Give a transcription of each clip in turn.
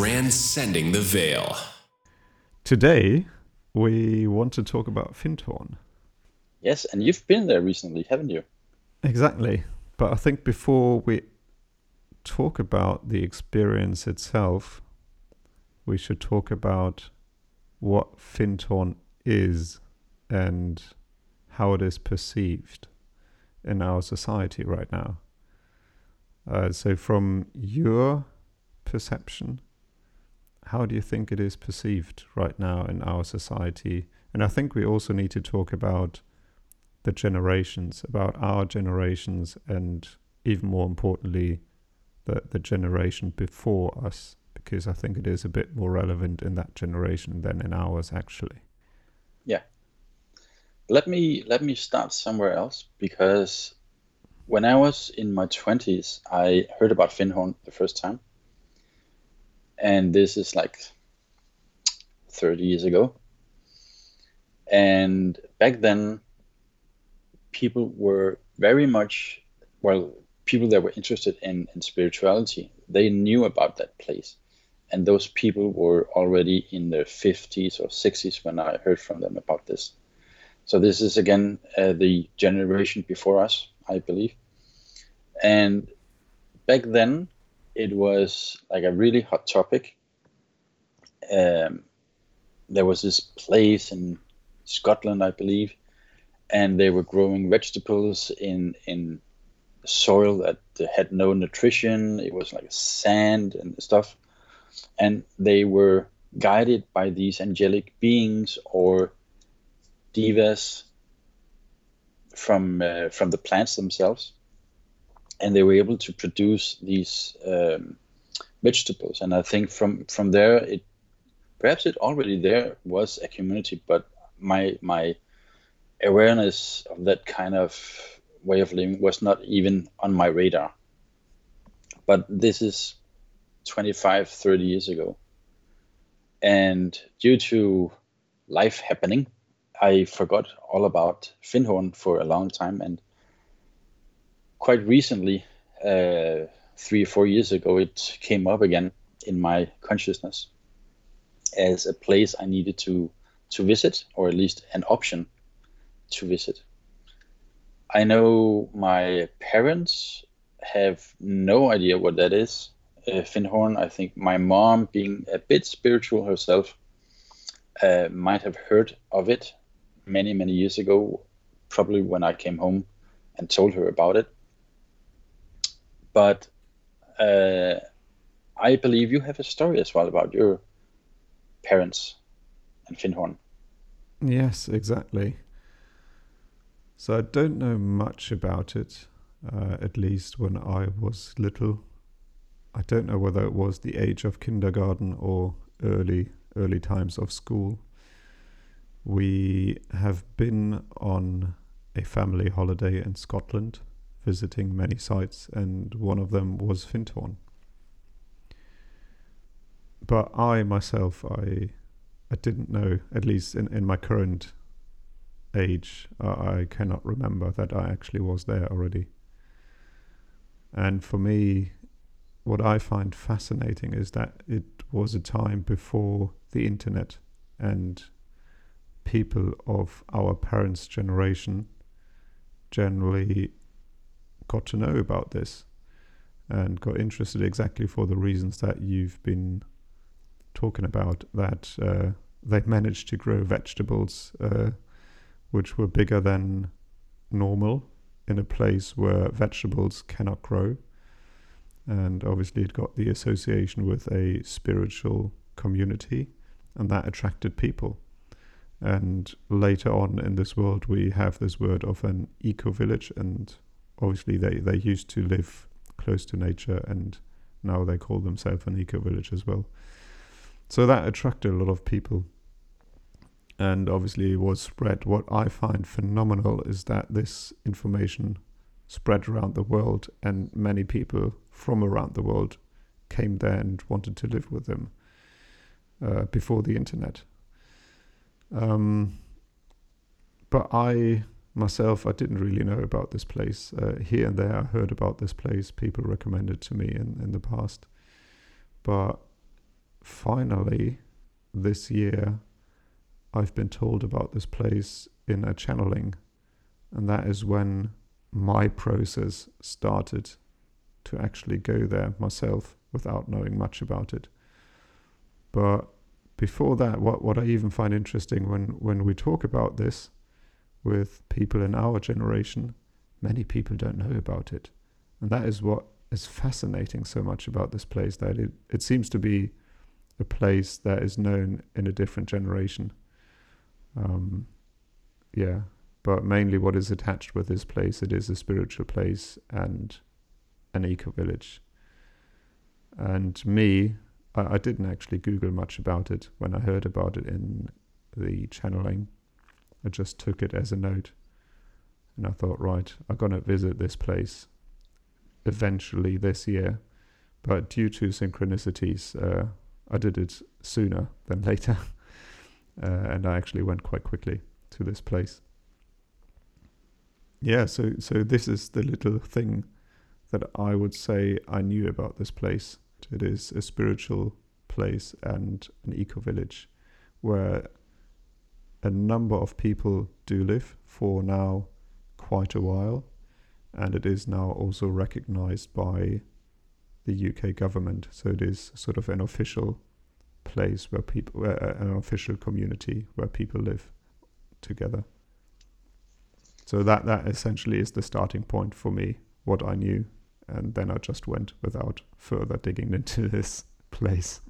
transcending the veil. Today, we want to talk about Findhorn. Yes, and you've been there recently, haven't you? Exactly. But I think before we talk about the experience itself, we should talk about what Findhorn is and how it is perceived in our society right now. Uh, so, from your perception, how do you think it is perceived right now in our society? And I think we also need to talk about the generations, about our generations, and even more importantly, the, the generation before us, because I think it is a bit more relevant in that generation than in ours, actually. Yeah. Let me let me start somewhere else because when I was in my twenties, I heard about Findhorn the first time, and this is like thirty years ago. And back then, people were very much well people that were interested in, in spirituality they knew about that place. And those people were already in their 50s or 60s when i heard from them about this. So this is again uh, the generation before us i believe. And back then it was like a really hot topic. Um, there was this place in scotland i believe and they were growing vegetables in in soil that had no nutrition. It was like sand and stuff, and they were guided by these angelic beings or devas from uh, from the plants themselves, and they were able to produce these um, vegetables. And I think from from there, it perhaps it already there was a community, but my my awareness of that kind of way of living was not even on my radar. But this is 25, 30 years ago. And due to life happening, I forgot all about Findhorn for a long time. And quite recently, uh, three or four years ago, it came up again in my consciousness as a place I needed to to visit, or at least an option to visit. I know my parents have no idea what that is. Uh, Findhorn, I think my mom, being a bit spiritual herself, uh, might have heard of it many, many years ago, probably when I came home and told her about it. But uh, I believe you have a story as well about your parents and Findhorn. Yes, exactly. So I don't know much about it, uh, at least when I was little. I don't know whether it was the age of kindergarten or early early times of school. We have been on a family holiday in Scotland, visiting many sites, and one of them was Findhorn. But I myself, I I didn't know, at least in, in my current age, I cannot remember that I actually was there already. And for me, what I find fascinating is that it was a time before the internet and people of our parents' generation generally got to know about this and got interested exactly for the reasons that you've been talking about that uh, they managed to grow vegetables uh, which were bigger than normal in a place where vegetables cannot grow. And obviously, it got the association with a spiritual community, and that attracted people. And later on in this world, we have this word of an eco village, and obviously, they, they used to live close to nature, and now they call themselves an eco village as well. So that attracted a lot of people and obviously it was spread. What I find phenomenal is that this information spread around the world, and many people from around the world came there and wanted to live with them uh, before the internet. Um, but I myself, I didn't really know about this place. Uh, here and there, I heard about this place. People recommended to me in, in the past, but finally, this year, I've been told about this place in a channeling, and that is when my process started to actually go there myself without knowing much about it. But before that, what, what I even find interesting when, when we talk about this with people in our generation, many people don't know about it. And that is what is fascinating so much about this place that it, it seems to be a place that is known in a different generation. Um, yeah, but mainly what is attached with this place, it is a spiritual place and an eco village. And me, I, I didn't actually Google much about it when I heard about it in the channeling. I just took it as a note. And I thought, right, I'm going to visit this place eventually this year. But due to synchronicities, uh, I did it sooner than later. uh, and I actually went quite quickly to this place. Yeah, so so this is the little thing that I would say I knew about this place. It is a spiritual place and an eco village where a number of people do live for now quite a while, and it is now also recognized by the UK government. So it is sort of an official place where people, uh, an official community where people live together. So that that essentially is the starting point for me. What I knew, and then I just went without further digging into this place.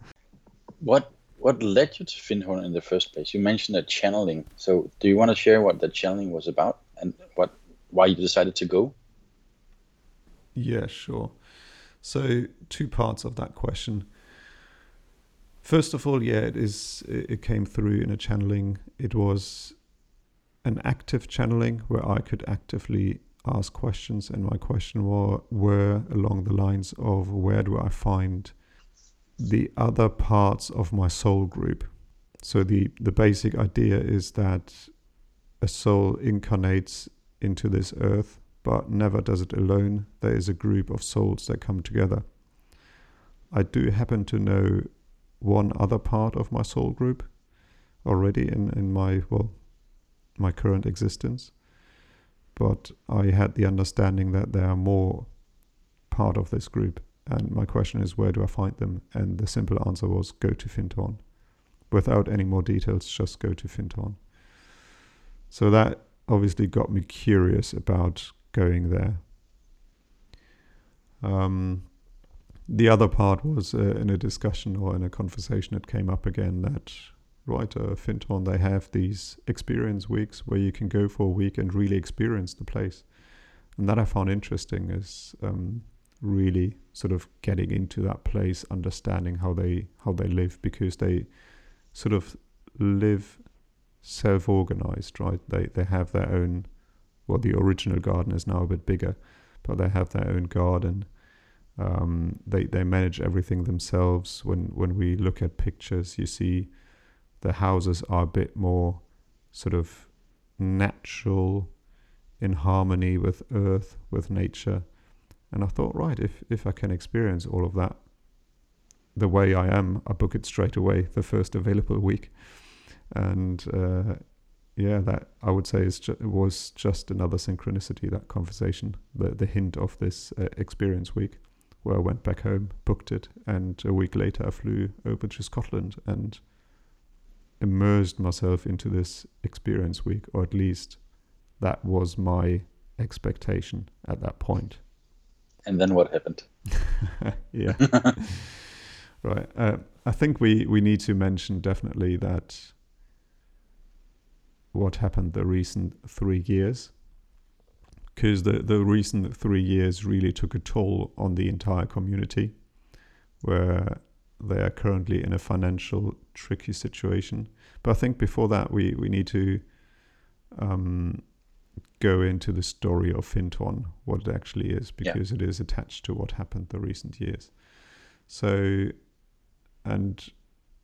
What what led you to Findhorn in the first place? You mentioned a channeling. So do you want to share what the channeling was about and what why you decided to go? Yeah, sure. So two parts of that question. First of all, yeah, it is. It came through in a channeling. It was an active channeling where I could actively ask questions, and my question were, were along the lines of where do I find the other parts of my soul group. So the the basic idea is that a soul incarnates into this earth, but never does it alone. There is a group of souls that come together. I do happen to know one other part of my soul group already in, in my well my current existence. But I had the understanding that there are more part of this group. And my question is, where do I find them? And the simple answer was go to Findhorn. Without any more details, just go to Findhorn. So that obviously got me curious about going there. Um, the other part was uh, in a discussion or in a conversation, it came up again that right, uh, Findhorn, they have these experience weeks where you can go for a week and really experience the place. And that I found interesting is um, really sort of getting into that place, understanding how they how they live because they sort of live self-organized, right? They they have their own. Well, the original garden is now a bit bigger, but they have their own garden. Um, they they manage everything themselves. When when we look at pictures, you see the houses are a bit more sort of natural in harmony with earth, with nature. And I thought, right, if, if I can experience all of that the way I am, I book it straight away, the first available week. And uh, yeah, that I would say is ju- was just another synchronicity, that conversation, the, the hint of this uh, experience week, where I went back home, booked it, and a week later I flew over to Scotland and immersed myself into this experience week, or at least that was my expectation at that point. And then what happened? yeah. right. Uh, I think we, we need to mention definitely that what happened the recent three years, because the, the recent three years really took a toll on the entire community, where they are currently in a financial tricky situation. But I think before that, we, we need to um, go into the story of Findhorn, what it actually is, because yeah. it is attached to what happened the recent years. So, and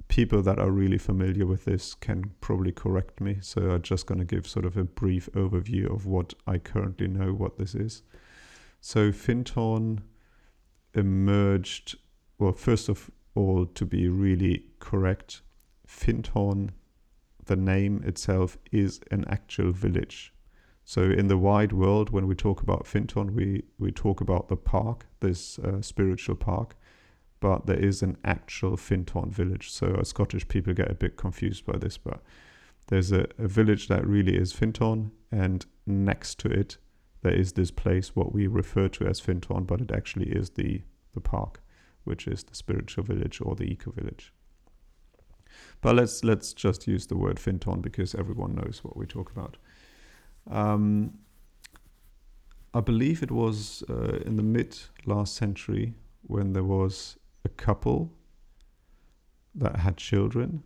people that are really familiar with this can probably correct me. So I'm just going to give sort of a brief overview of what I currently know what this is. So Findhorn emerged, well, first of all to be really correct, Findhorn, the name itself, is an actual village. So in the wide world, when we talk about Findhorn, we, we talk about the park, this uh, spiritual park, but there is an actual Findhorn village. So Scottish people get a bit confused by this, but there's a, a village that really is Findhorn, and next to it, there is this place, what we refer to as Findhorn, but it actually is the, the park, which is the spiritual village or the eco village. But let's let's just use the word Findhorn because everyone knows what we talk about. Um, I believe it was uh, in the mid last century when there was a couple that had children,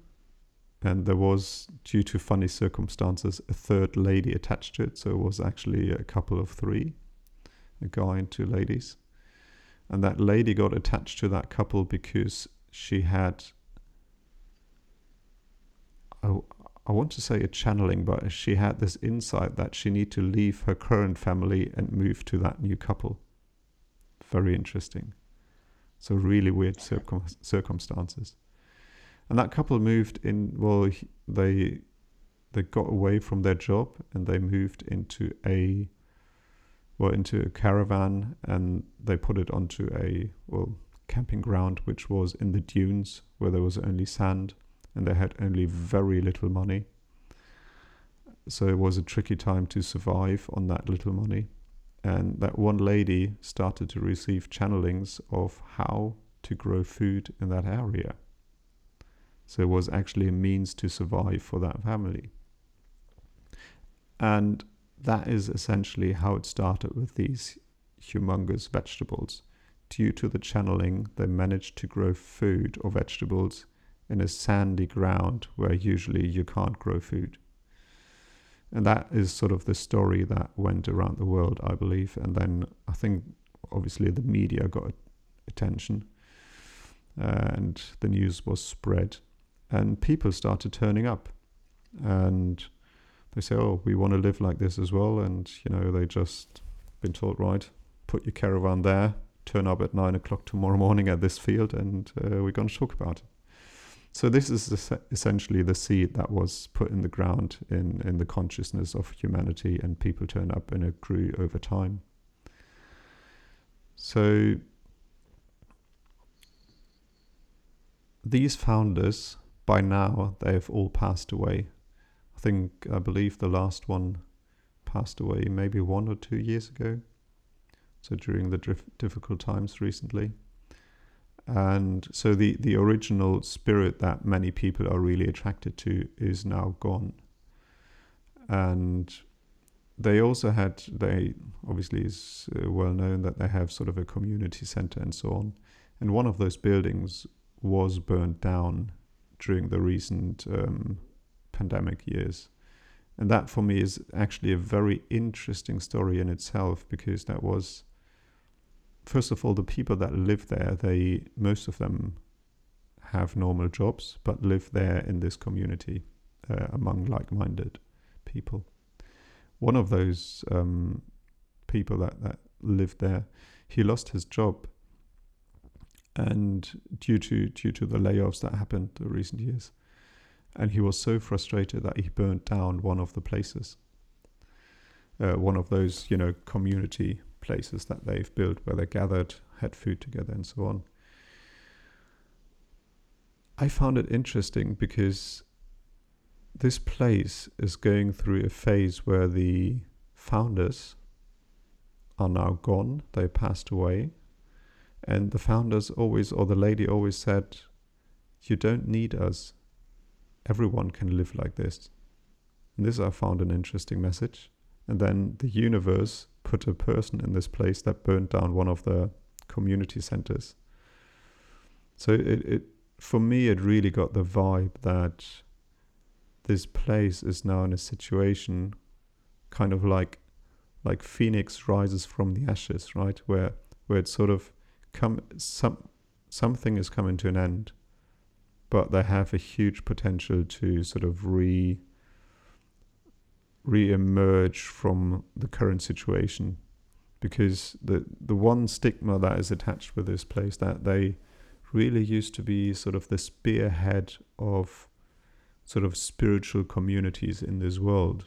and there was, due to funny circumstances, a third lady attached to it. So it was actually a couple of three a guy and two ladies. And that lady got attached to that couple because she had I, I want to say a channeling, but she had this insight that she need to leave her current family and move to that new couple. Very interesting. So really weird circum- circumstances. And that couple moved in. Well, they they got away from their job and they moved into a well into a caravan and they put it onto a well camping ground which was in the dunes where there was only sand and they had only very little money. So it was a tricky time to survive on that little money. And that one lady started to receive channelings of how to grow food in that area. So it was actually a means to survive for that family. And that is essentially how it started with these humongous vegetables. Due to the channeling, they managed to grow food or vegetables in a sandy ground where usually you can't grow food. And that is sort of the story that went around the world, I believe. And then I think obviously the media got attention uh, and the news was spread and people started turning up and they say, oh, we want to live like this as well. And, you know, they just been told, right, put your caravan there, turn up at nine o'clock tomorrow morning at this field and uh, we're going to talk about it. So this is essentially the seed that was put in the ground in, in the consciousness of humanity, and people turn up and it grew over time. So these founders, by now, they have all passed away. I think, I believe the last one passed away maybe one or two years ago. So during the difficult times recently and so the the original spirit that many people are really attracted to is now gone. And they also had they obviously is uh, well known that they have sort of a community center and so on. And one of those buildings was burned down during the recent um, pandemic years. And that for me is actually a very interesting story in itself because that was first of all, the people that live there, they most of them have normal jobs, but live there in this community uh, among like-minded people. One of those um, people that, that lived there, he lost his job, and due to due to the layoffs that happened the recent years, and he was so frustrated that he burnt down one of the places, uh, one of those you know community places that they've built where they gathered, had food together, and so on. I found it interesting because this place is going through a phase where the founders are now gone, they passed away. And the founders always, or the lady always said, You don't need us. Everyone can live like this. And this I found an interesting message. And then the universe put a person in this place that burned down one of the community centers. So it, it for me it really got the vibe that this place is now in a situation kind of like like phoenix rises from the ashes right where where it's sort of come some something is coming to an end but they have a huge potential to sort of re re-emerge from the current situation because the the one stigma that is attached with this place that they really used to be sort of the spearhead of sort of spiritual communities in this world,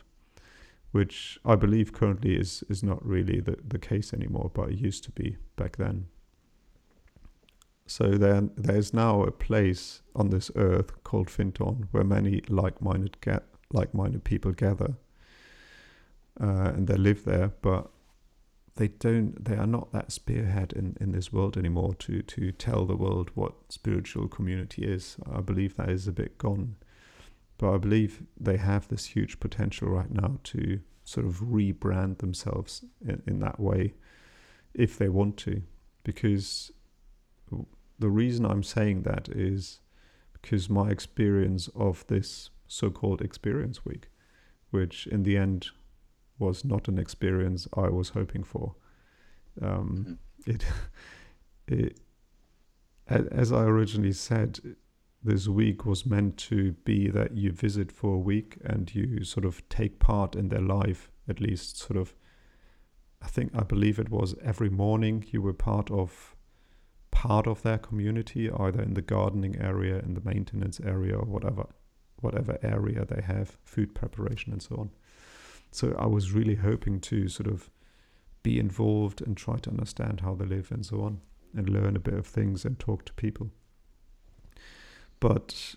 which I believe currently is, is not really the, the case anymore, but it used to be back then. So then there's now a place on this earth called Findhorn where many like-minded ga- like-minded people gather, uh, and they live there. But they don't. They are not that spearhead in, in this world anymore to to tell the world what spiritual community is. I believe that is a bit gone. But I believe they have this huge potential right now to sort of rebrand themselves in, in that way if they want to, because the reason I'm saying that is because my experience of this so called experience week, which in the end was not an experience I was hoping for. Um, mm-hmm. it, it, as I originally said, this week was meant to be that you visit for a week and you sort of take part in their life, at least sort of. I think I believe it was every morning you were part of part of their community, either in the gardening area, in the maintenance area, or whatever, whatever area they have, food preparation and so on. So I was really hoping to sort of be involved and try to understand how they live and so on, and learn a bit of things and talk to people. But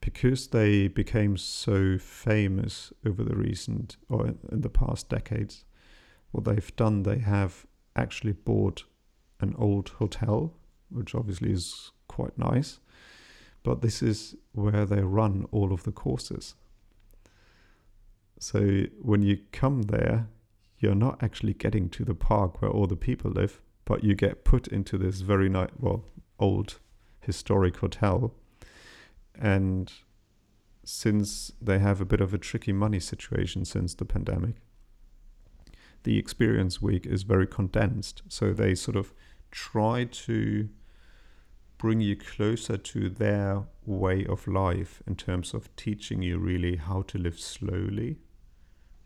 because they became so famous over the recent or in the past decades, what they've done, they have actually bought an old hotel which obviously is quite nice. But this is where they run all of the courses. So when you come there, you're not actually getting to the park where all the people live, but you get put into this very nice, well, old historic hotel. And since they have a bit of a tricky money situation since the pandemic, the experience week is very condensed. So they sort of try to bring you closer to their way of life in terms of teaching you really how to live slowly.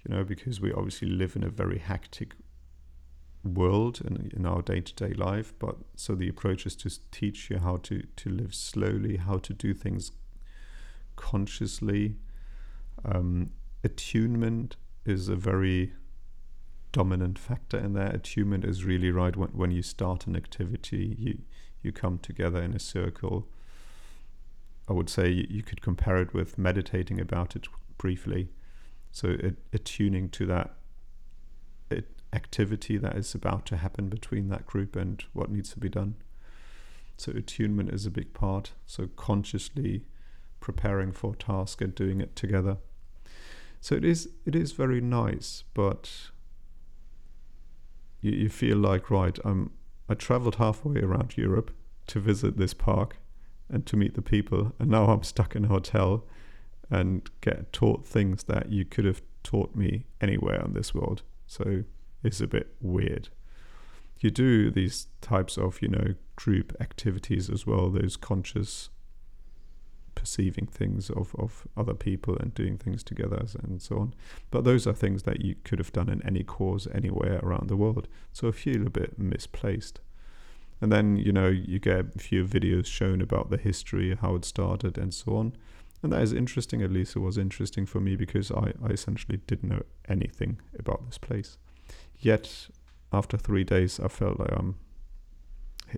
You know, because we obviously live in a very hectic world in, in our day to day life. But so the approach is to teach you how to, to live slowly, how to do things consciously. Um, attunement is a very dominant factor in there. Attunement is really right when, when you start an activity, you you come together in a circle. I would say you could compare it with meditating about it briefly. So attuning to that activity that is about to happen between that group and what needs to be done. So attunement is a big part. So consciously preparing for a task and doing it together. So it is it is very nice, but you, you feel like right, I'm I traveled halfway around Europe to visit this park and to meet the people, and now I'm stuck in a hotel and get taught things that you could have taught me anywhere in this world. So it's a bit weird. You do these types of, you know, group activities as well, those conscious perceiving things of, of other people and doing things together and so on. But those are things that you could have done in any course anywhere around the world. So I feel a bit misplaced. And then, you know, you get a few videos shown about the history, how it started, and so on. And that is interesting, at least it was interesting for me because I, I essentially didn't know anything about this place. Yet, after three days, I felt like um,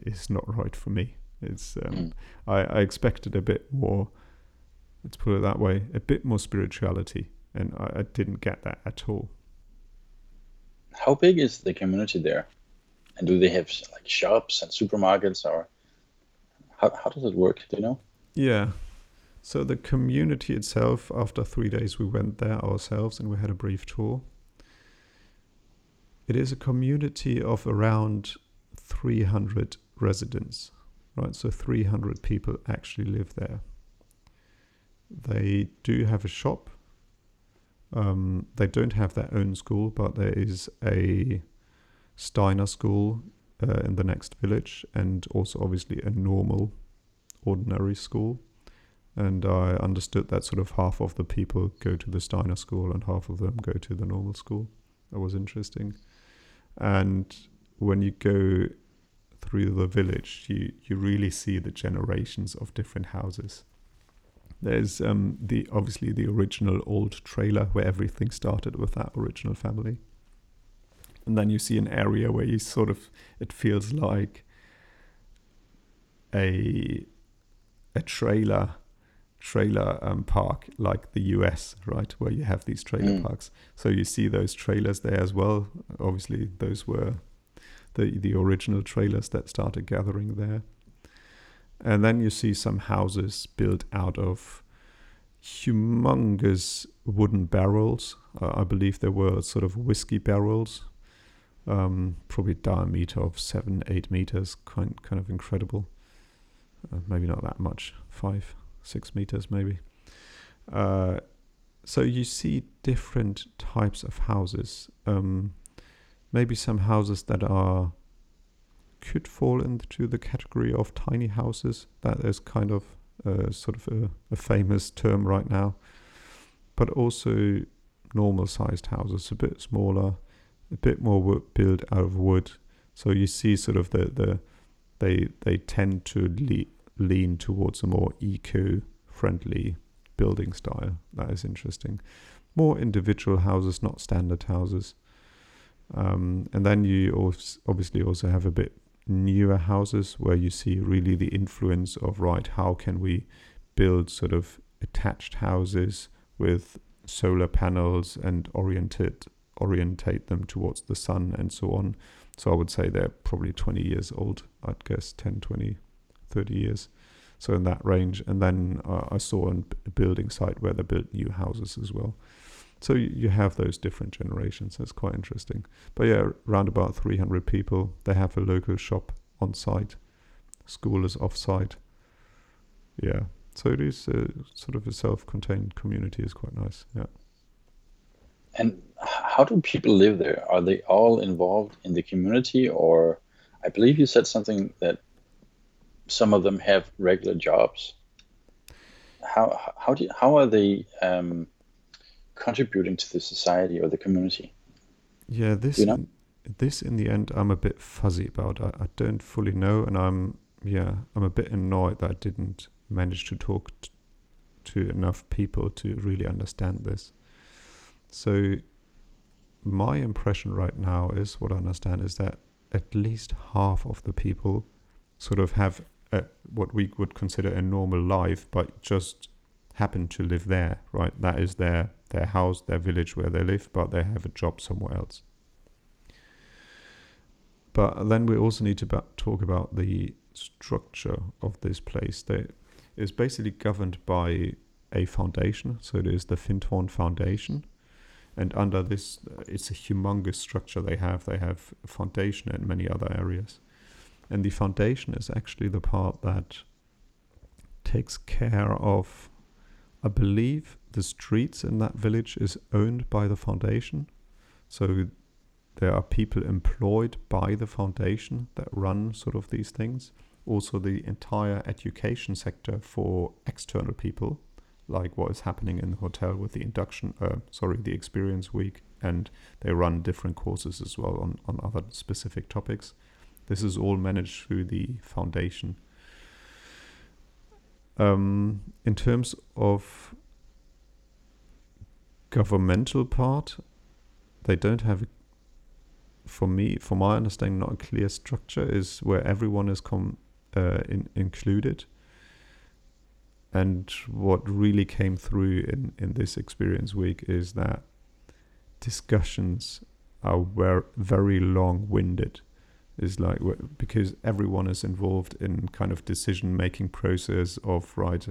it's not right for me. It's um, mm. I, I expected a bit more. Let's put it that way, a bit more spirituality, and I, I didn't get that at all. How big is the community there? And do they have like shops and supermarkets, or how how does it work? Do you know? Yeah. So the community itself, after three days, we went there ourselves and we had a brief tour. It is a community of around 300 residents right? So 300 people actually live there. They do have a shop. Um, they don't have their own school, but there is a Steiner school uh, in the next village, and also obviously a normal, ordinary school. And I understood that sort of half of the people go to the Steiner school and half of them go to the normal school. That was interesting. And when you go through the village, you you really see the generations of different houses. There's um, the obviously the original old trailer where everything started with that original family, and then you see an area where you sort of it feels like a a trailer trailer um, park like the US, right, where you have these trailer Mm. parks. So you see those trailers there as well. Obviously, those were the the original trailers that started gathering there. And then you see some houses built out of humongous wooden barrels. Uh, I believe they were sort of whiskey barrels, um, probably diameter of seven, eight meters, kind kind of incredible. Uh, maybe not that much, five, six meters maybe. Uh, so you see different types of houses. Um, maybe some houses that are could fall into the category of tiny houses. That is kind of uh, sort of a, a famous term right now. But also normal sized houses, a bit smaller, a bit more built out of wood. So you see sort of the, the they they tend to le- lean towards a more eco friendly building style. That is interesting. More individual houses, not standard houses. Um, and then you obviously also have a bit newer houses where you see really the influence of right how can we build sort of attached houses with solar panels and oriented orientate them towards the sun and so on so i would say they're probably 20 years old i'd guess 10 20 30 years so in that range and then uh, i saw a building site where they built new houses as well so you have those different generations it's quite interesting but yeah, around about 300 people. They have a local shop on site. School is off site. Yeah. So it is uh, sort of a self contained community, is quite nice. Yeah. And how do people live there? Are they all involved in the community, or I believe you said something that some of them have regular jobs. How how do you, how are they um, contributing to the society or the community? Yeah, this You know? in, this in the end I'm a bit fuzzy about. I, I don't fully know, and I'm yeah I'm a bit annoyed that I didn't manage to talk t- to enough people to really understand this. So my impression right now is what I understand is that at least half of the people sort of have a, what we would consider a normal life, but just happen to live there. Right, that is their their house, their village where they live, but they have a job somewhere else. But then we also need to ba- talk about the structure of this place. That is basically governed by a foundation. So it is the Findhorn Foundation. And under this, uh, it's a humongous structure they have. They have a foundation and many other areas. And the foundation is actually the part that takes care of, I believe, the streets in that village is owned by the foundation. So there are people employed by the foundation that run sort of these things. Also, the entire education sector for external people, like what is happening in the hotel with the induction, uh, sorry, the experience week, and they run different courses as well on, on other specific topics. This is all managed through the foundation. Um, in terms of governmental part, they don't have for me, for my understanding, not a clear structure is where everyone is com- uh, in, included. And what really came through in, in this experience week is that discussions are ver- very long winded. Is like because everyone is involved in kind of decision making process of right,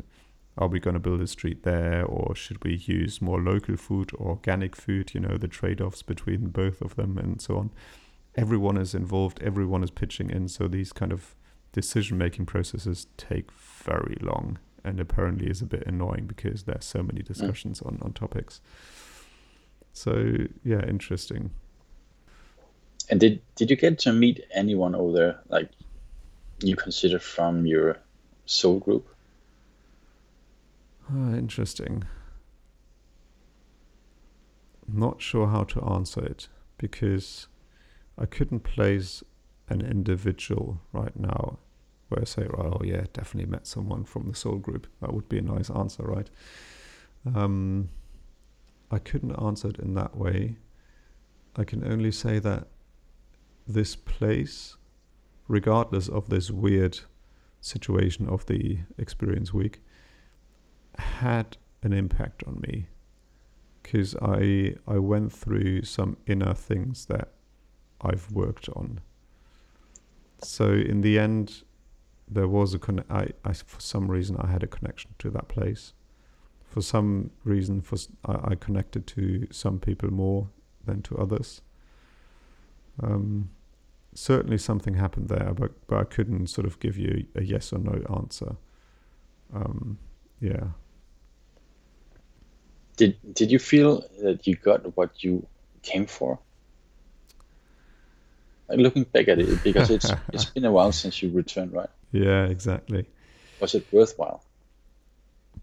are we going to build a street there or should we use more local food or organic food? You know the trade offs between both of them and so on. Everyone is involved. Everyone is pitching in. So these kind of decision making processes take very long and apparently is a bit annoying because there's so many mm. discussions on, on topics. So yeah, interesting. And did did you get to meet anyone over there, like you consider from your soul group? Ah, interesting. Not sure how to answer it because I couldn't place an individual right now where I say, oh yeah, definitely met someone from the soul group. That would be a nice answer, right? Um, I couldn't answer it in that way. I can only say that this place, regardless of this weird situation of the experience week, had an impact on me because I I went through some inner things that I've worked on. So in the end, there was a con- I, I for some reason I had a connection to that place. For some reason, for I, I connected to some people more than to others. Um, certainly something happened there, but but I couldn't sort of give you a yes or no answer. Um, yeah. Did Did you feel that you got what you came for? Like looking back at it, because it's it's been a while since you returned, right? Yeah, exactly. Was it worthwhile?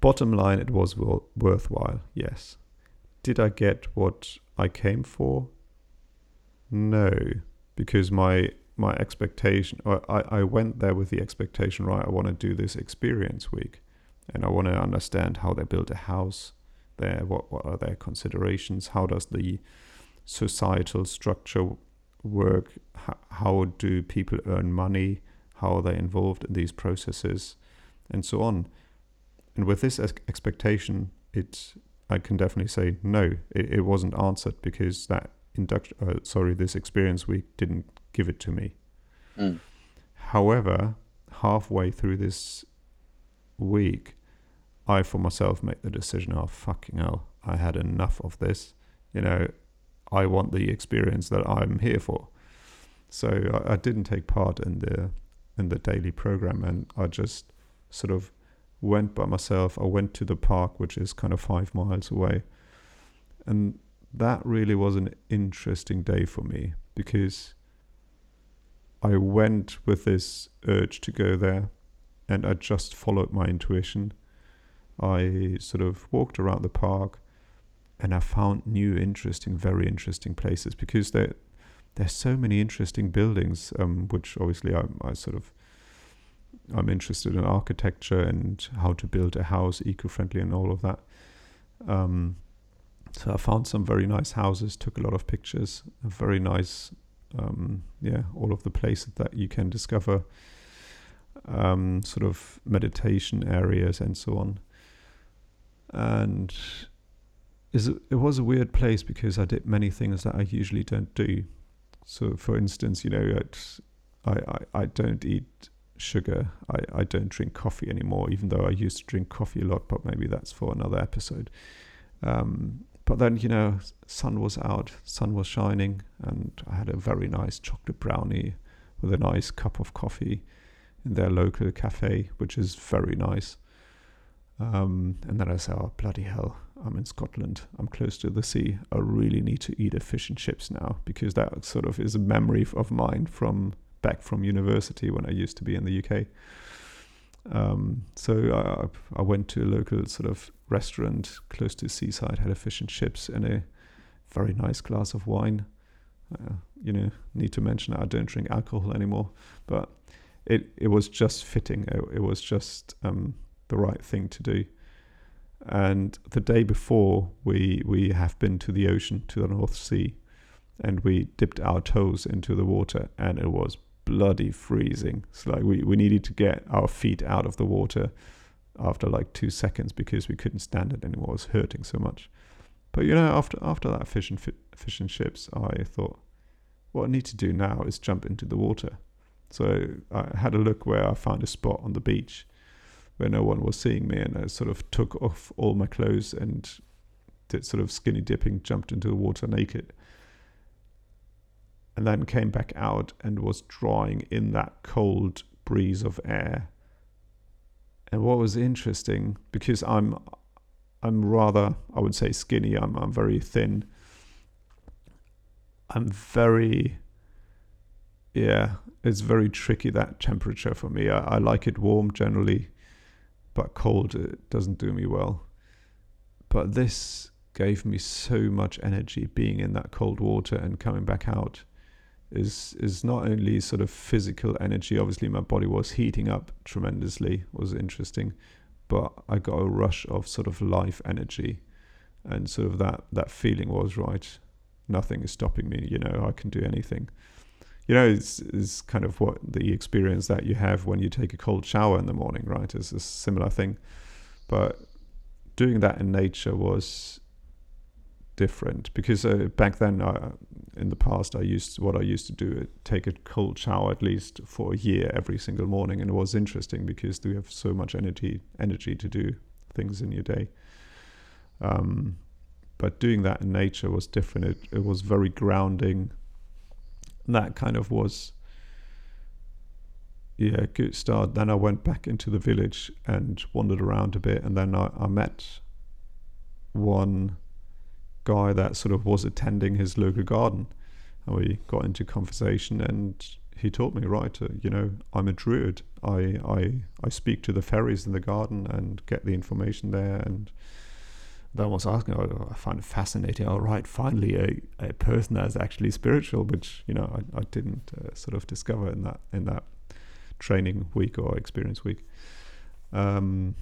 Bottom line, it was worthwhile. Yes. Did I get what I came for? No, because my my expectation, I, I went there with the expectation, right? I want to do this experience week, and I want to understand how they build a house there. What what are their considerations? How does the societal structure work? How, how do people earn money? How are they involved in these processes, and so on? And with this expectation, it I can definitely say no. It, it wasn't answered because that induction, uh, sorry, this experience week didn't give it to me. Mm. However, halfway through this week, I for myself make the decision, oh fucking hell, I had enough of this. You know, I want the experience that I'm here for. So I, I didn't take part in the in the daily program, and I just sort of went by myself. I went to the park, which is kind of five miles away, and that really was an interesting day for me because I went with this urge to go there, and I just followed my intuition. I sort of walked around the park and I found new, interesting, very interesting places because there there's so many interesting buildings, um, which obviously I, I sort of I'm interested in architecture and how to build a house eco-friendly and all of that. Um, so I found some very nice houses, took a lot of pictures, very nice, um, yeah, all of the places that you can discover, um, sort of meditation areas and so on and is it was a weird place because I did many things that I usually don't do. So, for instance, you know, I I, I don't eat sugar. I, I don't drink coffee anymore, even though I used to drink coffee a lot. But maybe that's for another episode. Um, but then you know, sun was out, sun was shining, and I had a very nice chocolate brownie with a nice cup of coffee in their local cafe, which is very nice. Um, and then I say, oh, bloody hell, I'm in Scotland. I'm close to the sea. I really need to eat a fish and chips now because that sort of is a memory of mine from back from university when I used to be in the UK. Um, so I, I, went to a local sort of restaurant close to the seaside, had a fish and chips and a very nice glass of wine. Uh, you know, need to mention I don't drink alcohol anymore, but it it was just fitting. It, it was just um, the right thing to do. And the day before, we we have been to the ocean, to the North Sea, and we dipped our toes into the water, and it was bloody freezing. It's like we, we needed to get our feet out of the water after like two seconds because we couldn't stand it anymore. It was hurting so much. But you know, after after that fish and fish and chips, I thought, what I need to do now is jump into the water. So I had a look where I found a spot on the beach where no one was seeing me, and I sort of took off all my clothes and did sort of skinny dipping, jumped into the water naked, and then came back out and was drawing in that cold breeze of air. And what was interesting, because I'm I'm rather, I would say, skinny. I'm I'm very thin. I'm very, yeah, it's very tricky that temperature for me. I, I like it warm generally but cold it doesn't do me well. But this gave me so much energy being in that cold water and coming back out. Is is not only sort of physical energy. Obviously, my body was heating up tremendously. Was interesting, but I got a rush of sort of life energy, and sort of that that feeling was right. Nothing is stopping me. You know, I can do anything. You know, it's, it's kind of what the experience that you have when you take a cold shower in the morning, right? It's a similar thing, but doing that in nature was different. Because uh, back then uh, in the past I used what I used to do uh, take a cold shower at least for a year every single morning and it was interesting because you have so much energy energy to do things in your day. Um, but doing that in nature was different. It, it was very grounding. And that kind of was yeah good start. Then I went back into the village and wandered around a bit and then I, I met one guy that sort of was attending his local garden. And we got into conversation and he told me, right, uh, you know, I'm a druid. I, I, I speak to the fairies in the garden and get the information there. And then was asking, oh, I find it fascinating. All right, finally a, a person that's actually spiritual, which, you know, I, I didn't uh, sort of discover in that, in that training week or experience week. Um,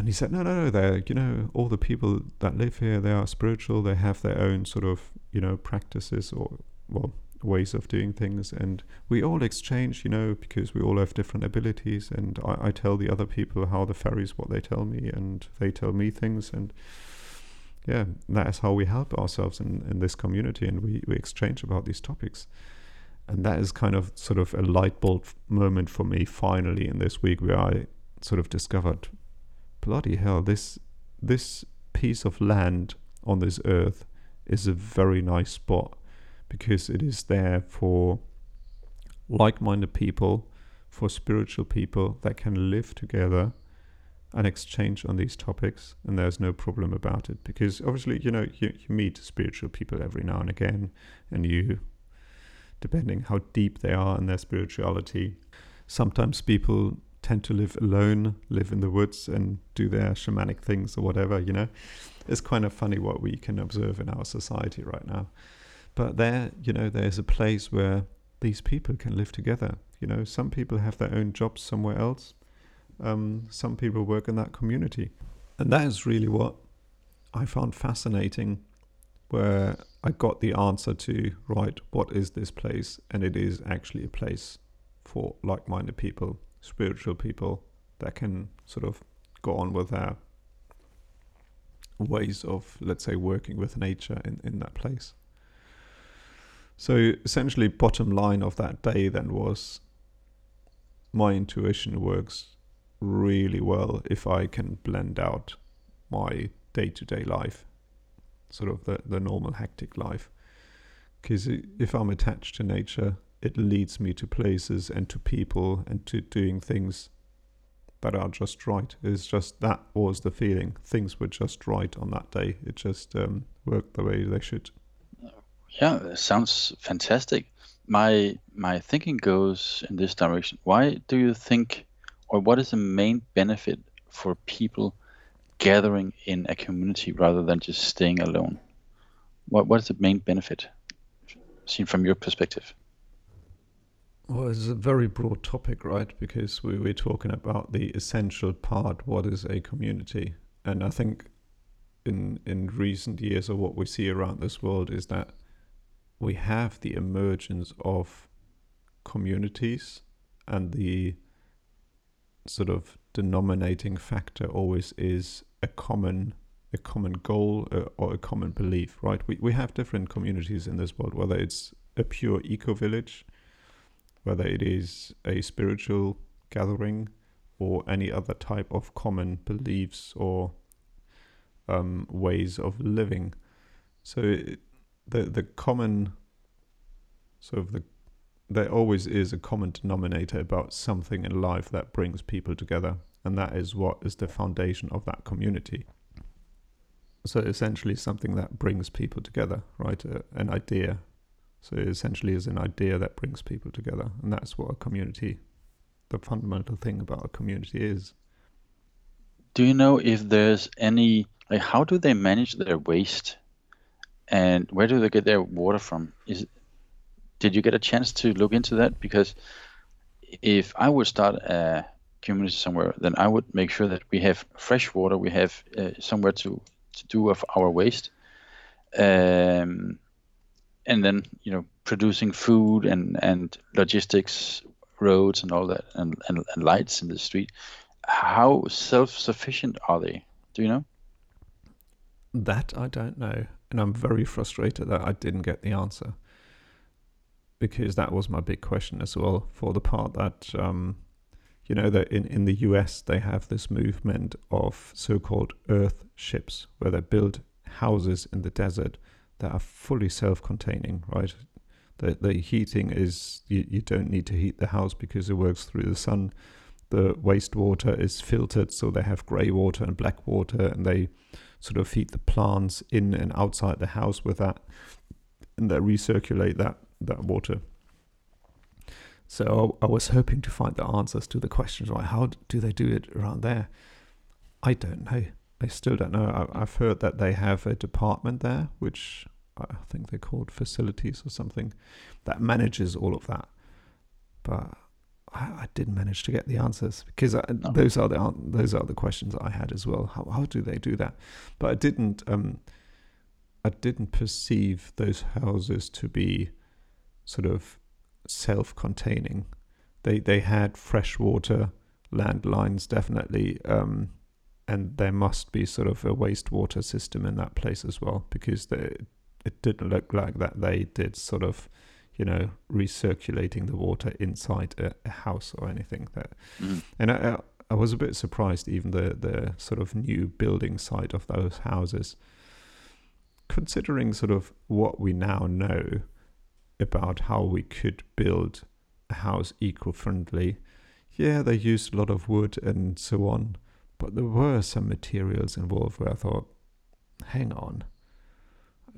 and he said, no, no, no, they're, you know, all the people that live here, they are spiritual. They have their own sort of, you know, practices or, well, ways of doing things. And we all exchange, you know, because we all have different abilities. And I, I tell the other people how the fairies, what they tell me, and they tell me things. And yeah, that is how we help ourselves in, in this community. And we, we exchange about these topics. And that is kind of sort of a light bulb moment for me finally in this week where I sort of discovered bloody hell, this this piece of land on this earth is a very nice spot because it is there for like-minded people, for spiritual people that can live together and exchange on these topics and there's no problem about it because obviously you know you, you meet spiritual people every now and again and you depending how deep they are in their spirituality sometimes people tend to live alone, live in the woods, and do their shamanic things or whatever. You know, it's kind of funny what we can observe in our society right now. But there, you know, there's a place where these people can live together. You know, some people have their own jobs somewhere else. Um, some people work in that community, and that is really what I found fascinating. Where I got the answer to right, what is this place? And it is actually a place for like-minded people spiritual people that can sort of go on with their ways of, let's say, working with nature in, in that place. So essentially, bottom line of that day then was my intuition works really well if I can blend out my day to day life, sort of the, the normal hectic life. Because if I'm attached to nature, it leads me to places and to people and to doing things that are just right. It's just that was the feeling. Things were just right on that day. It just um, worked the way they should. Yeah, sounds fantastic. My my thinking goes in this direction. Why do you think, or what is the main benefit for people gathering in a community rather than just staying alone? What what is the main benefit, seen from your perspective? Well, it's a very broad topic, right? Because we, we're talking about the essential part what is a community? And I think in in recent years, or what we see around this world, is that we have the emergence of communities, and the sort of denominating factor always is a common a common goal uh, or a common belief, right? We we have different communities in this world, whether it's a pure eco village whether it is a spiritual gathering or any other type of common beliefs or um, ways of living. So it, the the common sort of the there always is a common denominator about something in life that brings people together, and that is what is the foundation of that community. So essentially, something that brings people together, right? An idea, so it essentially is an idea that brings people together, and that's what a community, the fundamental thing about a community is. Do you know if there's any like how do they manage their waste, and where do they get their water from? Is did you get a chance to look into that? Because if I would start a community somewhere, then I would make sure that we have fresh water, we have uh, somewhere to, to do of our waste, um, and then you know producing food and and logistics, roads and all that, and and, and lights in the street. How self-sufficient are they? Do you know? That I don't know, and I'm very frustrated that I didn't get the answer because that was my big question as well. For the part that um, you know that in in the US they have this movement of so-called earth ships where they build houses in the desert that are fully self-containing, right? The the heating is you, you don't need to heat the house because it works through the sun. The wastewater is filtered, so they have grey water and black water, and they sort of feed the plants in and outside the house with that, and they recirculate that that water. So I was hoping to find the answers to the questions. Right, how do they do it around there? I don't know. I still don't know. I've heard that they have a department there, which I think they're called facilities or something, that manages all of that. But I, I didn't manage to get the answers because I, no. those are the those are the questions I had as well. How how do they do that? But I didn't um, I didn't perceive those houses to be sort of self-containing. They they had freshwater landlines definitely, um, and there must be sort of a wastewater system in that place as well because they, it didn't look like that they did sort of you know recirculating the water inside a, a house or anything that mm. and I, I was a bit surprised even the the sort of new building site of those houses considering sort of what we now know about how we could build a house eco-friendly. Yeah, they used a lot of wood and so on, but there were some materials involved where I thought, hang on,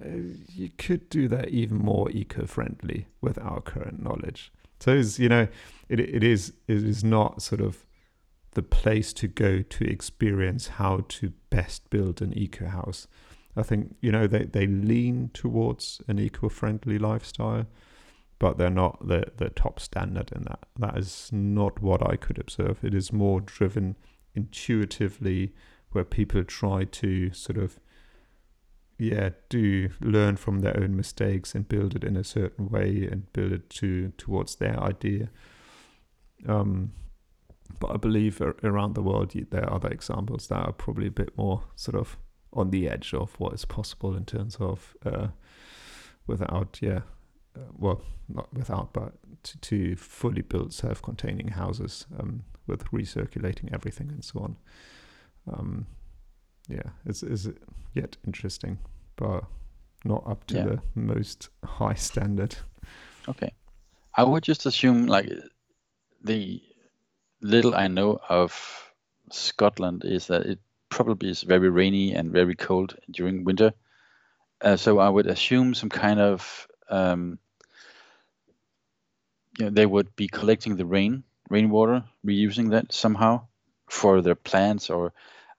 uh, you could do that even more eco-friendly with our current knowledge. So, it's, you know, it it is it is not sort of the place to go to experience how to best build an eco house. I think you know they, they lean towards an eco-friendly lifestyle, but they're not the the top standard in that. That is not what I could observe. It is more driven intuitively, where people try to sort of yeah do learn from their own mistakes and build it in a certain way and build it to towards their idea. Um, but I believe around the world there are other examples that are probably a bit more sort of on the edge of what is possible in terms of uh, without, yeah, uh, well, not without, but to, to fully build self-containing houses um, with recirculating everything and so on. Um, yeah, it's is yet interesting, but not up to yeah. the most high standard. Okay, I would just assume like the little I know of Scotland is that it probably is very rainy and very cold during winter. Uh, so I would assume some kind of um, you know, they would be collecting the rain, rainwater, reusing that somehow for their plants. Or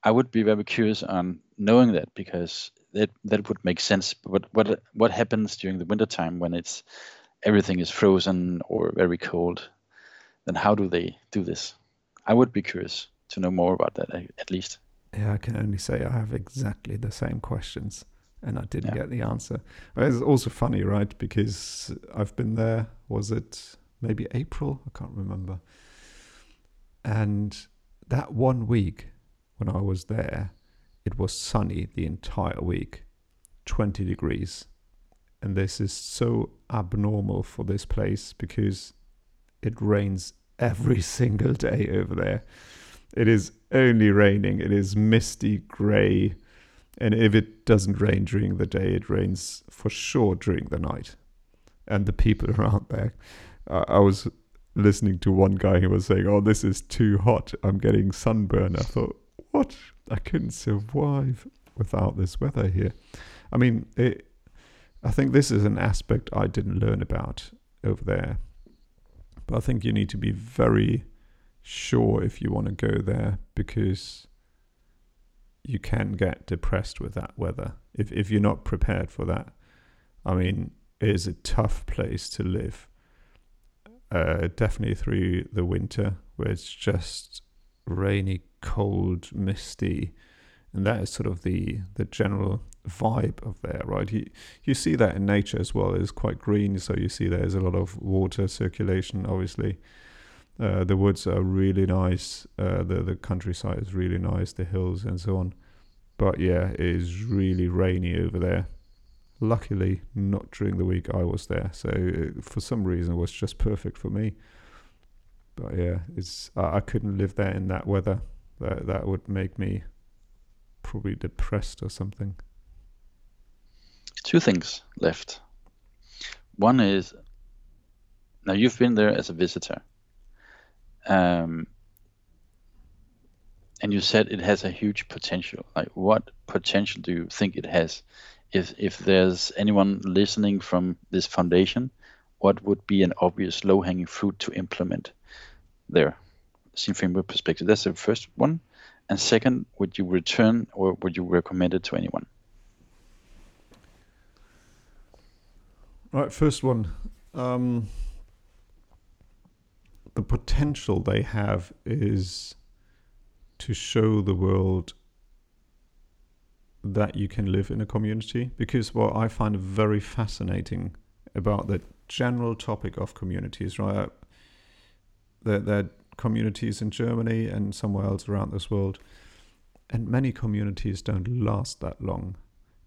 I would be very curious on knowing that because that that would make sense. But what what happens during the winter time when it's everything is frozen or very cold? Then how do they do this? I would be curious to know more about that at least. Yeah, I can only say I have exactly the same questions and I didn't yeah. get the answer. It's also funny, right? Because I've been there, was it maybe April? I can't remember. And that one week when I was there, it was sunny the entire week, 20 degrees. And this is so abnormal for this place because it rains every single day over there. It is only raining. It is misty grey. And if it doesn't rain during the day, it rains for sure during the night. And the people around there, uh, I was listening to one guy who was saying, "Oh, this is too hot. I'm getting sunburn." I thought, "What? I couldn't survive without this weather here." I mean, it, I think this is an aspect I didn't learn about over there, but I think you need to be very sure if you want to go there because you can get depressed with that weather if if you're not prepared for that. I mean, it is a tough place to live. Uh, definitely through the winter, where it's just rainy, cold, misty, and that is sort of the the general vibe of there, right? You you see that in nature as well. It's quite green, so you see there's a lot of water circulation. Obviously, uh, the woods are really nice. Uh, the the countryside is really nice. The hills and so on. But yeah, it is really rainy over there. Luckily, not during the week I was there, so it, for some reason it was just perfect for me. But yeah, it's I, I couldn't live there in that weather. That that would make me probably depressed or something. Two things left. One is now you've been there as a visitor, um, and you said it has a huge potential. Like, what potential do you think it has? If if there's anyone listening from this foundation, what would be an obvious low-hanging fruit to implement there, seen from your perspective? That's the first one. And second, would you return or would you recommend it to anyone? Right, first one. Um, potential they have is to show the world that you can live in a community because what I find very fascinating about the general topic of communities, right? Uh, that that communities in Germany and somewhere else around this world. And many communities don't last that long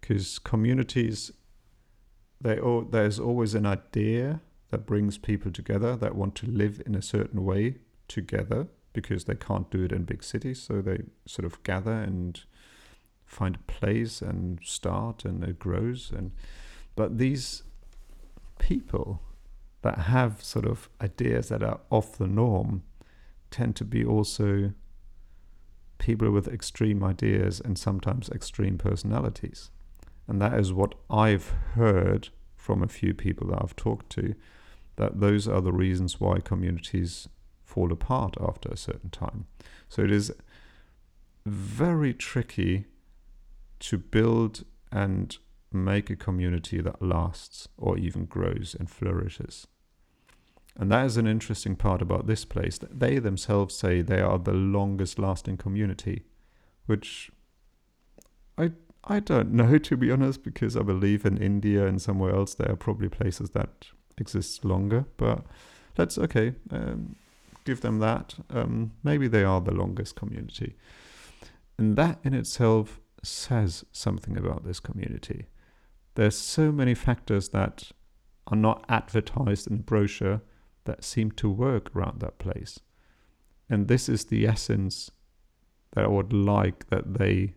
because communities, they all, there's always an idea that brings people together that want to live in a certain way together because they can't do it in big cities. So they sort of gather and find a place and start and it grows. And but these people that have sort of ideas that are off the norm tend to be also people with extreme ideas and sometimes extreme personalities. And that is what I've heard from a few people that I've talked to, that those are the reasons why communities fall apart after a certain time. So it is very tricky to build and make a community that lasts or even grows and flourishes. And that is an interesting part about this place. That they themselves say they are the longest lasting community, which I I don't know to be honest, because I believe in India and somewhere else there are probably places that exist longer. But let's okay, um, give them that. Um, maybe they are the longest community, and that in itself says something about this community. There's so many factors that are not advertised in the brochure that seem to work around that place. And this is the essence that I would like that they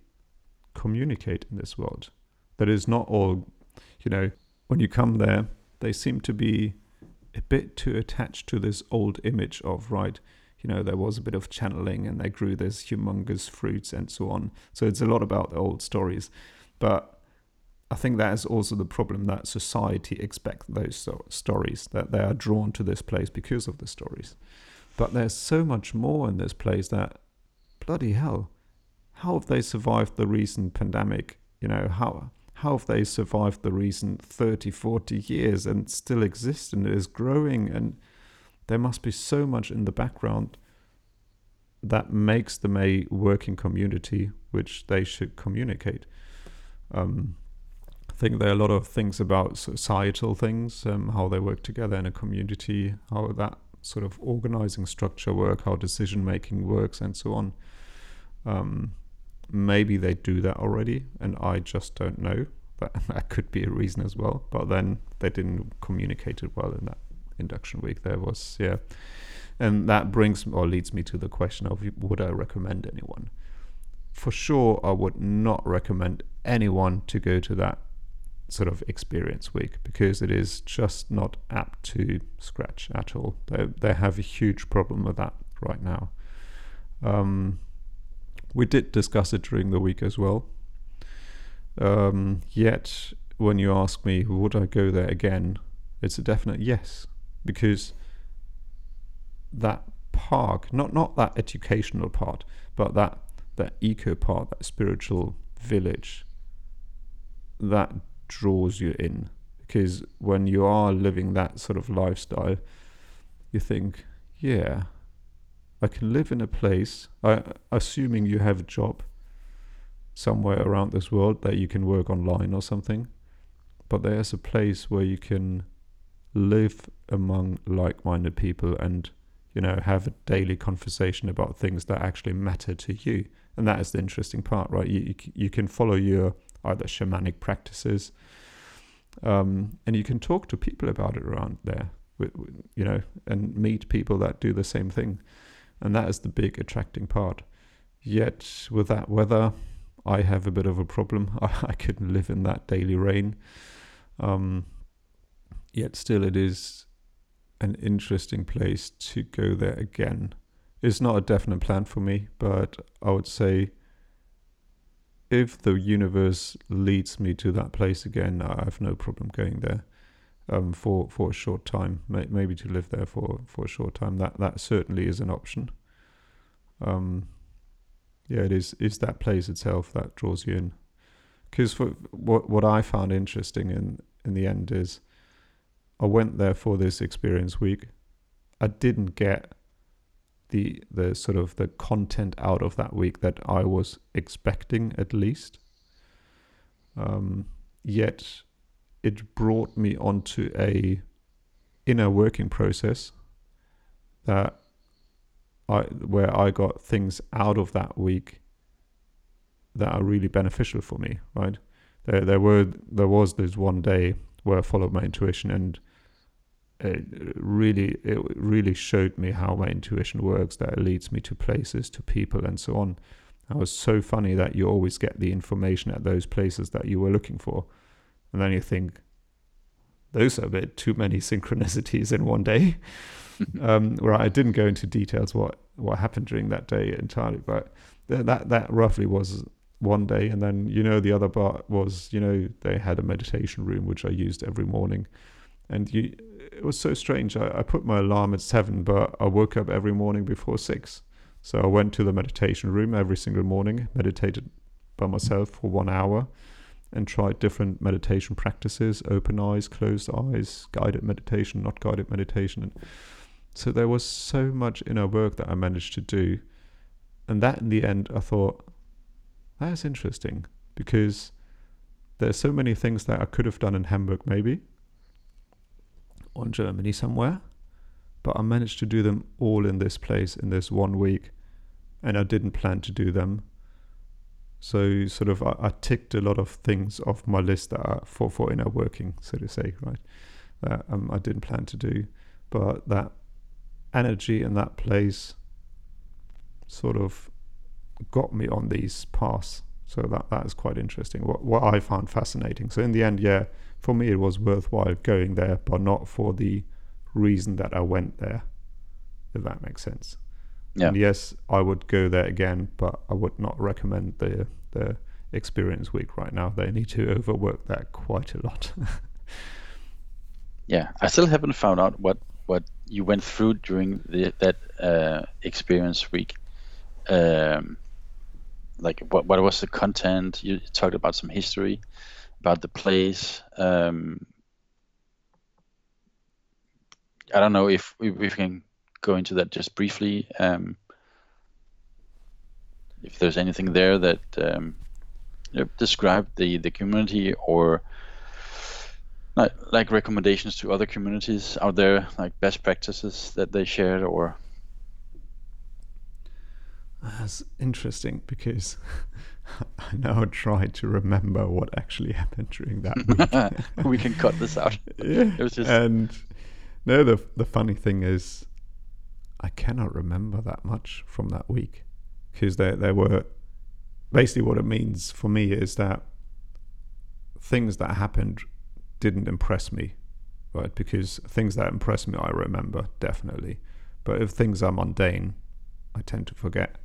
communicate in this world. That is not all, you know, when you come there, they seem to be a bit too attached to this old image of, right, you know, there was a bit of channeling and they grew this humongous fruits and so on. So it's a lot about the old stories. But I think that is also the problem that society expects those so- stories, that they are drawn to this place because of the stories. But there's so much more in this place that, bloody hell, how have they survived the recent pandemic? You know, how how have they survived the recent 30, 40 years and still exist and is growing? And there must be so much in the background that makes them a working community, which they should communicate. Um, I think there are a lot of things about societal things, um, how they work together in a community, how that sort of organizing structure work, how decision making works, and so on. Um, maybe they do that already, and I just don't know. That that could be a reason as well. But then they didn't communicate it well in that induction week. There was yeah, and that brings or leads me to the question of would I recommend anyone? For sure, I would not recommend anyone to go to that sort of experience week because it is just not apt to scratch at all. They they have a huge problem with that right now. Um, we did discuss it during the week as well. Um, yet, when you ask me would I go there again, it's a definite yes because that park, not not that educational part, but that that eco part, that spiritual village, that draws you in because when you are living that sort of lifestyle, you think, yeah, I can live in a place, I, assuming you have a job somewhere around this world that you can work online or something, but there's a place where you can live among like-minded people and you know have a daily conversation about things that actually matter to you. And that is the interesting part right? You you can follow your either shamanic practices um, and you can talk to people about it around there you know and meet people that do the same thing and that is the big attracting part. Yet with that weather i have a bit of a problem. I, I couldn't live in that daily rain. Um, yet still it is an interesting place to go there again. It's not a definite plan for me, but I would say if the universe leads me to that place again, I have no problem going there um, for for a short time. May, maybe to live there for, for a short time. That that certainly is an option. Um, yeah, it is. Is that place itself that draws you in? Because what what I found interesting in in the end is I went there for this experience week. I didn't get the the sort of the content out of that week that I was expecting at least. Um, yet it brought me onto a inner working process that I where I got things out of that week that are really beneficial for me, right? There there were there was this one day where I followed my intuition and it really it really showed me how my intuition works that it leads me to places to people and so on it was so funny that you always get the information at those places that you were looking for and then you think those are a bit too many synchronicities in one day um, where I didn't go into details what what happened during that day entirely but that that roughly was one day and then you know the other part was you know they had a meditation room which I used every morning and you it was so strange. I, I put my alarm at seven, but I woke up every morning before six. So I went to the meditation room every single morning, meditated by myself for one hour, and tried different meditation practices open eyes, closed eyes, guided meditation, not guided meditation. And so there was so much inner work that I managed to do. And that in the end, I thought, that's interesting because there's so many things that I could have done in Hamburg, maybe, or in Germany somewhere, but I managed to do them all in this place in this one week, and I didn't plan to do them. So sort of I, I ticked a lot of things off my list that are for for inner working, so to say, right? That um, I didn't plan to do, but that energy in that place sort of got me on these paths. So that that is quite interesting. What what I found fascinating. So in the end, yeah, for me it was worthwhile going there, but not for the reason that I went there. If that makes sense. Yeah. And yes, I would go there again, but I would not recommend the the experience week right now. They need to overwork that quite a lot. yeah, I still haven't found out what what you went through during the, that uh, experience week. Um, like what what was the content? You talked about some history about the place. Um, I don't know if we, we can go into that just briefly. Um, if there's anything there that um, you know, describe the the community or like, like recommendations to other communities out there, like best practices that they shared, or that's interesting because I now try to remember what actually happened during that week. we can cut this out. yeah. It was just... And no, the the funny thing is, I cannot remember that much from that week because there there were basically what it means for me is that things that happened didn't impress me, right? Because things that impress me, I remember definitely. But if things are mundane, I tend to forget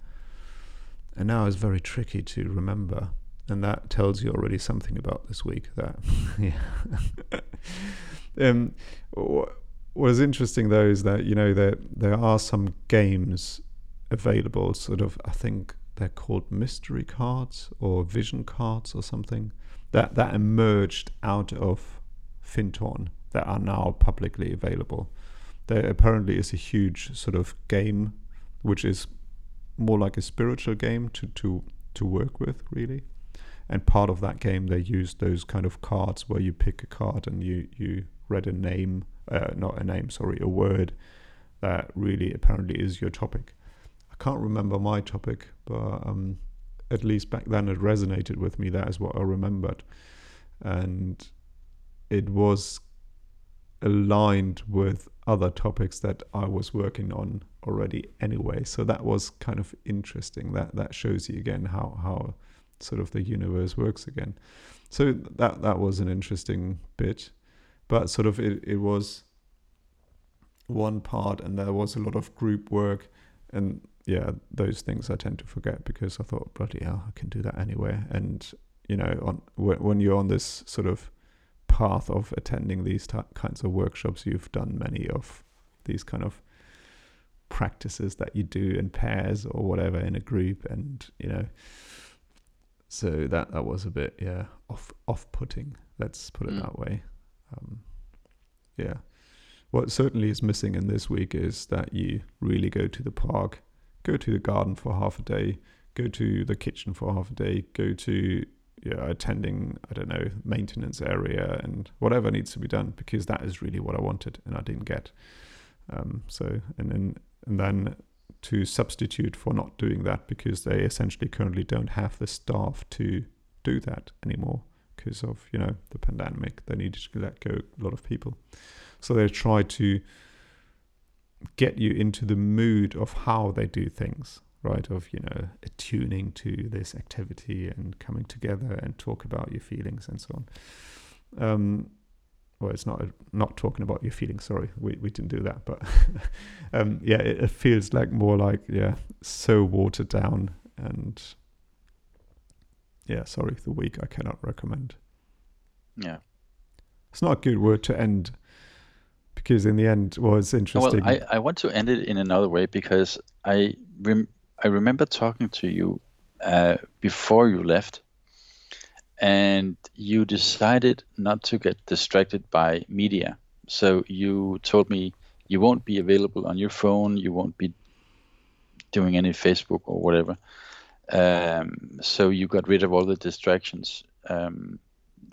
and now it's very tricky to remember and that tells you already something about this week that yeah um what was interesting though is that you know there there are some games available sort of i think they're called mystery cards or vision cards or something that that emerged out of Findhorn that are now publicly available. There apparently is a huge sort of game, which is more like a spiritual game to to to work with, really. And part of that game, they use those kind of cards where you pick a card and you you read a name, uh, not a name, sorry, a word that really apparently is your topic. I can't remember my topic, but um, at least back then it resonated with me. That is what I remembered, and it was aligned with other topics that I was working on already anyway. So that was kind of interesting. That that shows you again how how sort of the universe works again. So that that was an interesting bit, but sort of it, it was one part, and there was a lot of group work, and yeah, those things I tend to forget because I thought bloody hell, I can do that anywhere. And you know, on when you're on this sort of path of attending these t- kinds of workshops, you've done many of these kind of practices that you do in pairs or whatever in a group, and you know, so that that was a bit yeah off off putting. Let's put it mm. that way. Um, yeah. What certainly is missing in this week is that you really go to the park, go to the garden for half a day, go to the kitchen for half a day, go to yeah, attending, I don't know, maintenance area and whatever needs to be done because that is really what I wanted and I didn't get. Um, so, and then, and then to substitute for not doing that because they essentially currently don't have the staff to do that anymore because of, you know, the pandemic. They needed to let go a lot of people. So they try to get you into the mood of how they do things right? Of, you know, attuning to this activity and coming together and talk about your feelings and so on. Um, well, it's not not talking about your feelings. Sorry, we, we didn't do that, but um, yeah, it, it, feels like more like yeah, so watered down and yeah. Sorry, the week I cannot recommend. Yeah, it's not a good word to end because in the end, well, interesting. Well, I, I want to end it in another way because I rem- I remember talking to you uh, before you left, and you decided not to get distracted by media. So you told me you won't be available on your phone, you won't be doing any Facebook or whatever. Um, so you got rid of all the distractions. Um,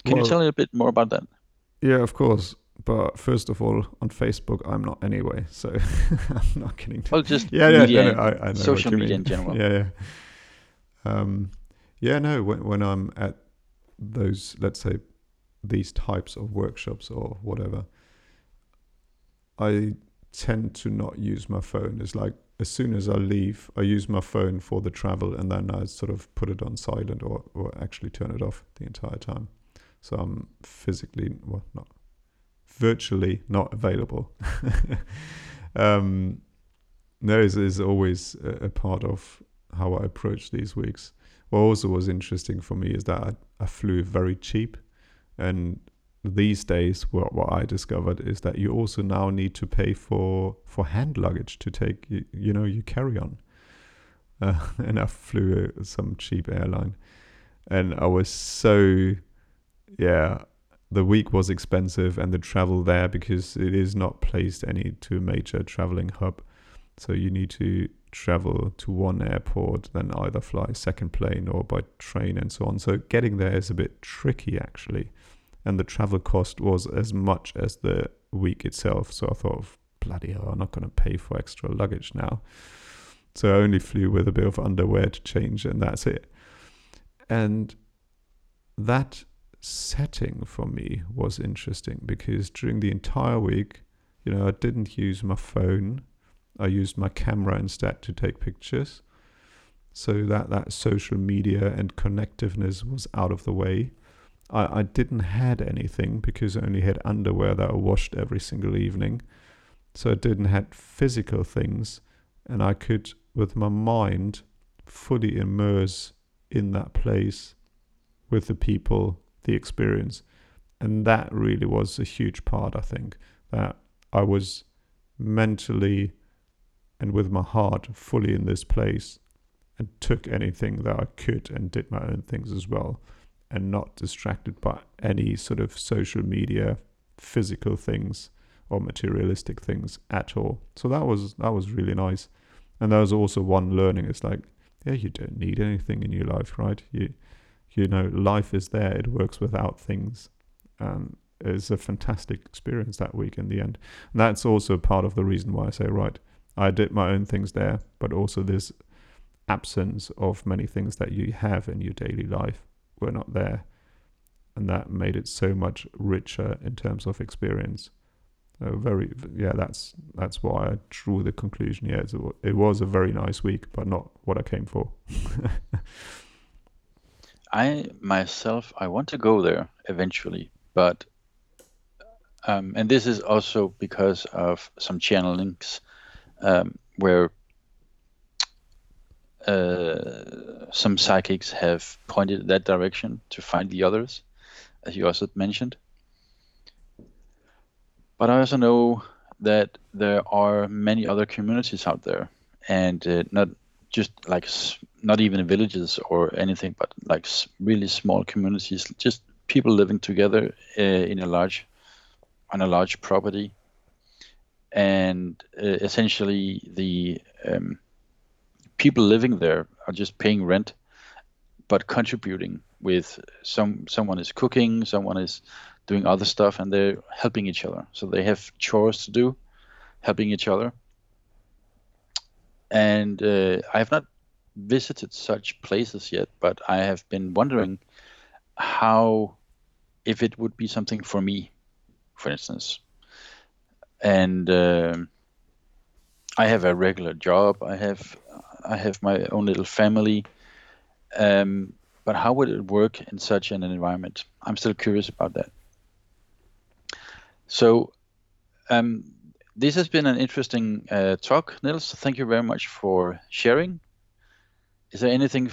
can well, you tell me a bit more about that? Yeah, of course. But first of all, on Facebook, I'm not anyway, so I'm not getting. To... Well, just yeah, yeah, media, I, I know social media in general. Yeah, yeah, um, yeah. No, when when I'm at those, let's say, these types of workshops or whatever, I tend to not use my phone. It's like as soon as I leave, I use my phone for the travel, and then I sort of put it on silent or or actually turn it off the entire time. So I'm physically well, not virtually not available. um, is, is always a, a, part of how I approach these weeks. What also was interesting for me is that I, I flew very cheap. And these days, what, what I discovered is that you also now need to pay for, for hand luggage to take, you, you know, you carry on. Uh, and I flew a, some cheap airline. And I was so, yeah, the week was expensive and the travel there because it is not placed any to a major traveling hub. So you need to travel to one airport, then either fly second plane or by train and so on. So getting there is a bit tricky actually. And the travel cost was as much as the week itself. So I thought, bloody hell, I'm not going to pay for extra luggage now. So I only flew with a bit of underwear to change, and that's it. And that setting for me was interesting because during the entire week, you know, I didn't use my phone. I used my camera instead to take pictures. So that, that social media and connectiveness was out of the way. I, I didn't had anything because I only had underwear that I washed every single evening. So I didn't had physical things and I could with my mind fully immerse in that place with the people the experience. And that really was a huge part, I think, that I was mentally and with my heart fully in this place and took anything that I could and did my own things as well and not distracted by any sort of social media physical things or materialistic things at all. So that was that was really nice. And there was also one learning. It's like, yeah, you don't need anything in your life, right? You you know, life is there. It works without things. And it's a fantastic experience that week in the end. And that's also part of the reason why I say, right, I did my own things there, but also this absence of many things that you have in your daily life were not there. And that made it so much richer in terms of experience. So very, yeah, that's that's why I drew the conclusion. Yeah, it was a very nice week, but not what I came for. I myself, I want to go there eventually, but um, and this is also because of some channelings um, where uh, some psychics have pointed that direction to find the others, as you also mentioned. But I also know that there are many other communities out there, and uh, not just like not even villages or anything, but like really small communities, just people living together uh, in a large on a large property, and uh, essentially the um, people living there are just paying rent, but contributing with some someone is cooking, someone is doing other stuff, and they're helping each other. So they have chores to do, helping each other. And uh, I have not visited such places yet, but I have been wondering how, if it would be something for me for instance. And uh, I have a regular job. I have I have my own little family. Um, but how would it work in such an environment? I'm still curious about that. So, um, this has been an interesting uh, talk, Nils. Thank you very much for sharing. Is there anything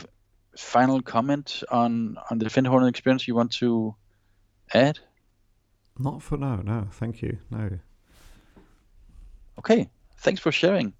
final comment on on the Findhorn experience you want to add? Not for now, no. Thank you. No. Okay. Thanks for sharing.